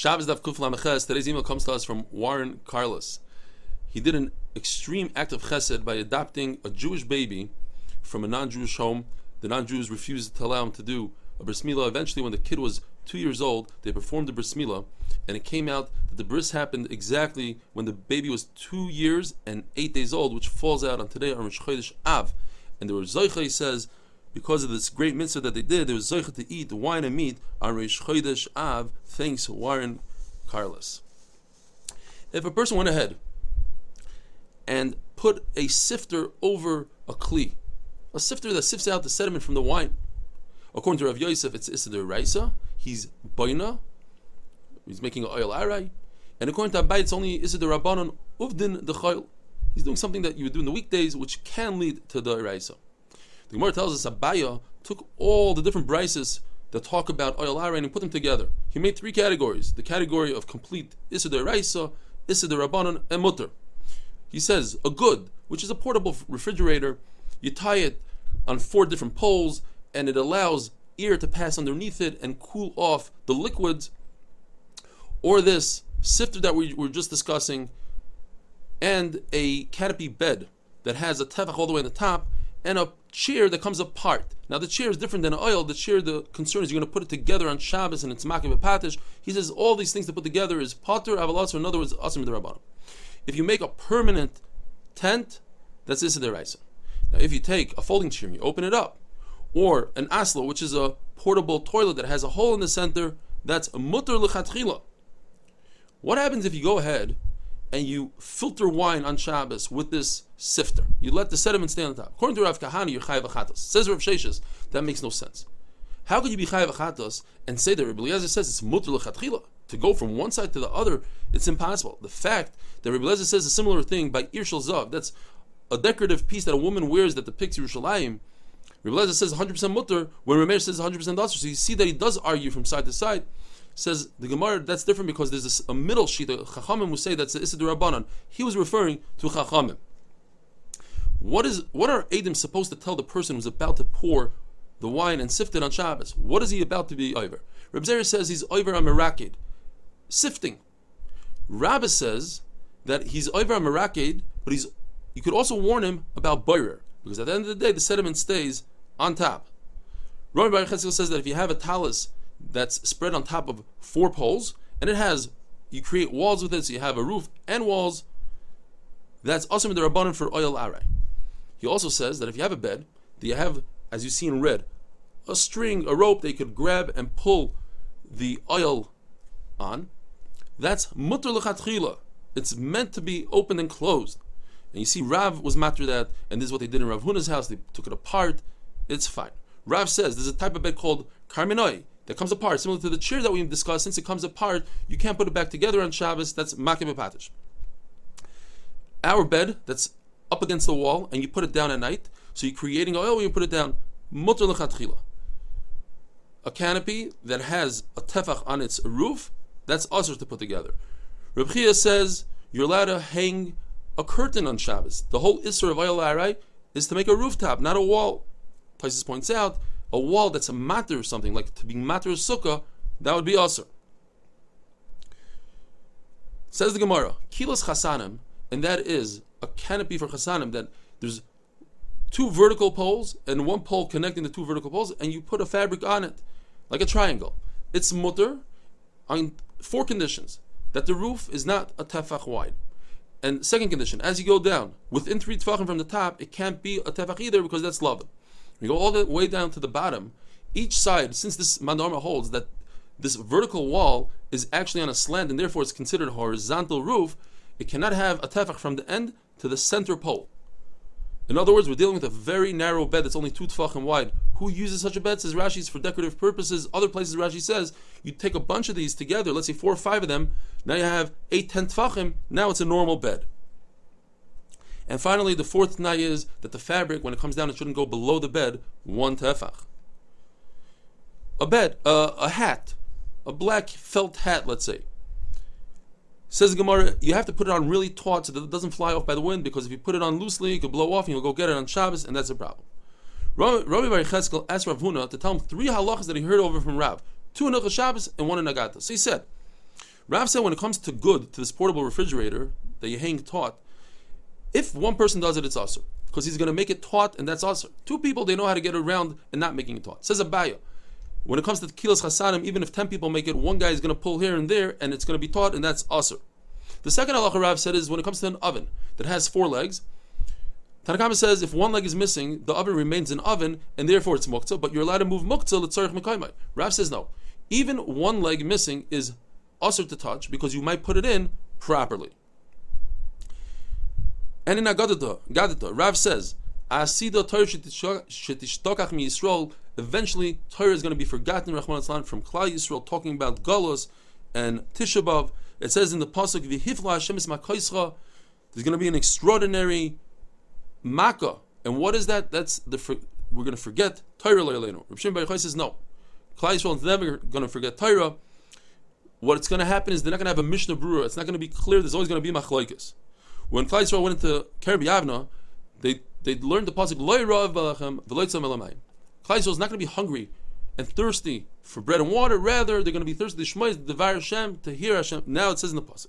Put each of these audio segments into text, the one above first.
Shabbos Daf Kuf Lameches. Today's email comes to us from Warren Carlos. He did an extreme act of chesed by adopting a Jewish baby from a non-Jewish home. The non-Jews refused to allow him to do a bris milah. Eventually, when the kid was two years old, they performed the bris milah, and it came out that the bris happened exactly when the baby was two years and eight days old, which falls out on today on Rosh Chodesh Av. And the Rosh says because of this great mitzvah that they did, they was zeicha to eat wine and meat on Rosh Chodesh Av. Thanks, Warren Carlos. If a person went ahead and put a sifter over a kli, a sifter that sifts out the sediment from the wine, according to Rav Yosef, it's Issa Raisa. He's boina. He's making an oil aray. And according to Abaye, it's only Issa Rabbanon uvdin the. He's doing something that you would do in the weekdays, which can lead to the Raisa. The Gemara tells us Abaye took all the different brises that talk about oh, oil iron and put them together. He made three categories: the category of complete Issa Raisa, Issa Rabbanon, and Mutter. He says a good, which is a portable refrigerator, you tie it on four different poles, and it allows air to pass underneath it and cool off the liquids. Or this sifter that we were just discussing, and a canopy bed that has a tefach all the way on the top and a chair that comes apart. Now the chair is different than oil. The chair, the concern is you're going to put it together on Shabbos and it's makim patish. He says all these things to put together is pater avalas, or in other words, asim rabbanim. If you make a permanent tent, that's this deraisa. Now if you take a folding chair and you open it up, or an aslo, which is a portable toilet that has a hole in the center, that's mutter lechatchila. What happens if you go ahead and you filter wine on Shabbos with this sifter. You let the sediment stay on the top. According to Rav Kahana, you're chayav achatos. Says Rav Sheshes, that makes no sense. How could you be chayav achatos and say that Rabbi Eliezer says it's mutter lechatchila? To go from one side to the other, it's impossible. The fact that Rabbi Eliezer says a similar thing by Ir shel Zahav, that's a decorative piece that a woman wears that depicts Yerushalayim. Rabbi Eliezer says 100% mutter, when Ramesh says 100% dasher. So you see that he does argue from side to side says the Gemara that's different because there's this, a middle sheet. The Chachamim will say that's the Issa Rabbanan. He was referring to Chachamim. What is what are Adam supposed to tell the person who's about to pour the wine and sift it on Shabbos? What is he about to be over? Reb Zera says he's over a Merakid, sifting. Rabbi says that he's over a Merakid, but he's you could also warn him about Boirer, because at the end of the day the sediment stays on top. Rabbi Baruch says that if you have a talus that's spread on top of four poles, and it has you create walls with it, so you have a roof and walls. That's awesome the rabbanon for oil aray. He also says that if you have a bed, that you have, as you see in red, a string, a rope they could grab and pull the oil on. That's mutter lechatchila. It's meant to be opened and closed. And you see, Rav was matter that, and this is what they did in Rav Huna's house. They took it apart. It's fine. Rav says there's a type of bed called karminoi that comes apart, similar to the chair that we discussed. Since it comes apart, you can't put it back together on Shabbos. That's makim patish. Our bed that's up against the wall, and you put it down at night. So you're creating oil when you put it down. Mutter lechatchila. A canopy that has a tefach on its roof, that's also to put together. Reb says you're allowed to hang a curtain on Shabbos. The whole Isser of oil is to make a rooftop, not a wall. Places points out a wall that's a matter or something, like to be matter of sukkah, that would be also. Says the Gemara, kilas chasanim, and that is a canopy for chasanim, that there's two vertical poles and one pole connecting the two vertical poles, and you put a fabric on it, like a triangle. It's mutter on four conditions. That the roof is not a tefach wide. And second condition, as you go down, within three tefachim from the top, it can't be a tefach either because that's love. You go all the way down to the bottom. Each side, since this Mandarma holds that this vertical wall is actually on a slant and therefore it's considered a horizontal roof, it cannot have a tefach from the end to the center pole. In other words, we're dealing with a very narrow bed that's only two tefachim wide. Who uses such a bed? Says Rashi, for decorative purposes. Other places, Rashi says, you take a bunch of these together, let's say four or five of them, now you have eight, ten tefachim, now it's a normal bed. And finally, the fourth t'nai is that the fabric, when it comes down, it shouldn't go below the bed one tefach. A bed, uh, a hat, a black felt hat, let's say. Says Gemara, you have to put it on really taut so that it doesn't fly off by the wind, because if you put it on loosely, it could blow off and you'll go get it on Shabbos, and that's a problem. Rabbi Bar asked Rav Huna to tell him three halachas that he heard over from Rav. Two in Shabbos and one in Agata. So he said, Rav said when it comes to good, to this portable refrigerator that you hang taut, if one person does it, it's usher. Because he's going to make it taut, and that's usher. Two people, they know how to get around and not making it taut. Says Abaye. When it comes to kilos chasanim, even if 10 people make it, one guy is going to pull here and there, and it's going to be taut, and that's usher. The second halacha Rav said is when it comes to an oven that has four legs, Tanna Kamma says if one leg is missing, the oven remains an oven, and therefore it's muktzah, but you're allowed to move muktzah l'tzarech mekaymai. Rav says no. Even one leg missing is usher to touch because you might put it in properly. And in Agadata, Gadata, Rav says, Asida Torah mi Yisrael, eventually Torah is going to be forgotten, Rahman from Klal Yisrael, talking about Golos and Tisha B'Av. It says in the Pasuk, V'hifla Hashem is makoischa, there's going to be an extraordinary Makkah. And what is that? That's the we're going to forget Torah Leilenu. Rav Shimon Bar says no. Klal Yisrael is never going to forget Torah. What's going to happen is they're not going to have a Mishnah Brura. It's not going to be clear. There's always going to be Machlokes. When Klal Yisrael went into Kerem B'Yavneh, they they learned the pasuk Loy Rav Balachem V'Loitzam Elamayim. Klal Yisrael is not going to be hungry and thirsty for bread and water. Rather, they're going to be thirsty to Shmoy, Devar Hashem, to hear Hashem. Now it says in the pasuk.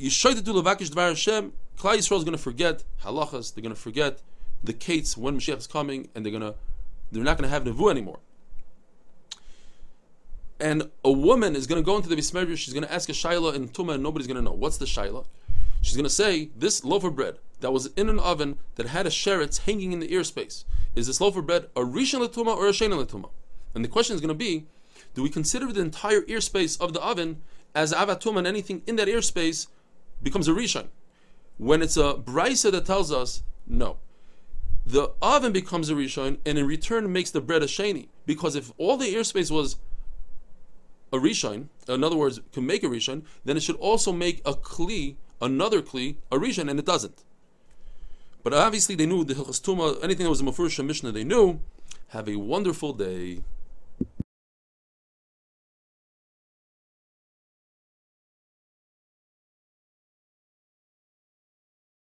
Yishoy to do levakish Devar Hashem. Klal Yisrael is going to forget halachas. They're going to forget the kates when Mashiach is coming, and they're going to they're not going to have nevu anymore. And a woman is going to go into the bismerish. She's going to ask a shaila in tuma, and nobody's going to know what's the shaila. She's going to say this loaf of bread that was in an oven that had a sheretz hanging in the ear space. Is this loaf of bread a rishon letuma or a sheni letuma? And the question is going to be, do we consider the entire ear space of the oven as av hatuma and anything in that ear space becomes a rishon? When it's a brisa that tells us no, the oven becomes a rishon and in return makes the bread a sheni. Because if all the ear space was a rishon, in other words, can make a rishon, then it should also make a kli, another kli, a rishon, and it doesn't. But obviously they knew the Hilchas Tuma, anything that was a Mefurish Mishnah, they knew. Have a wonderful day.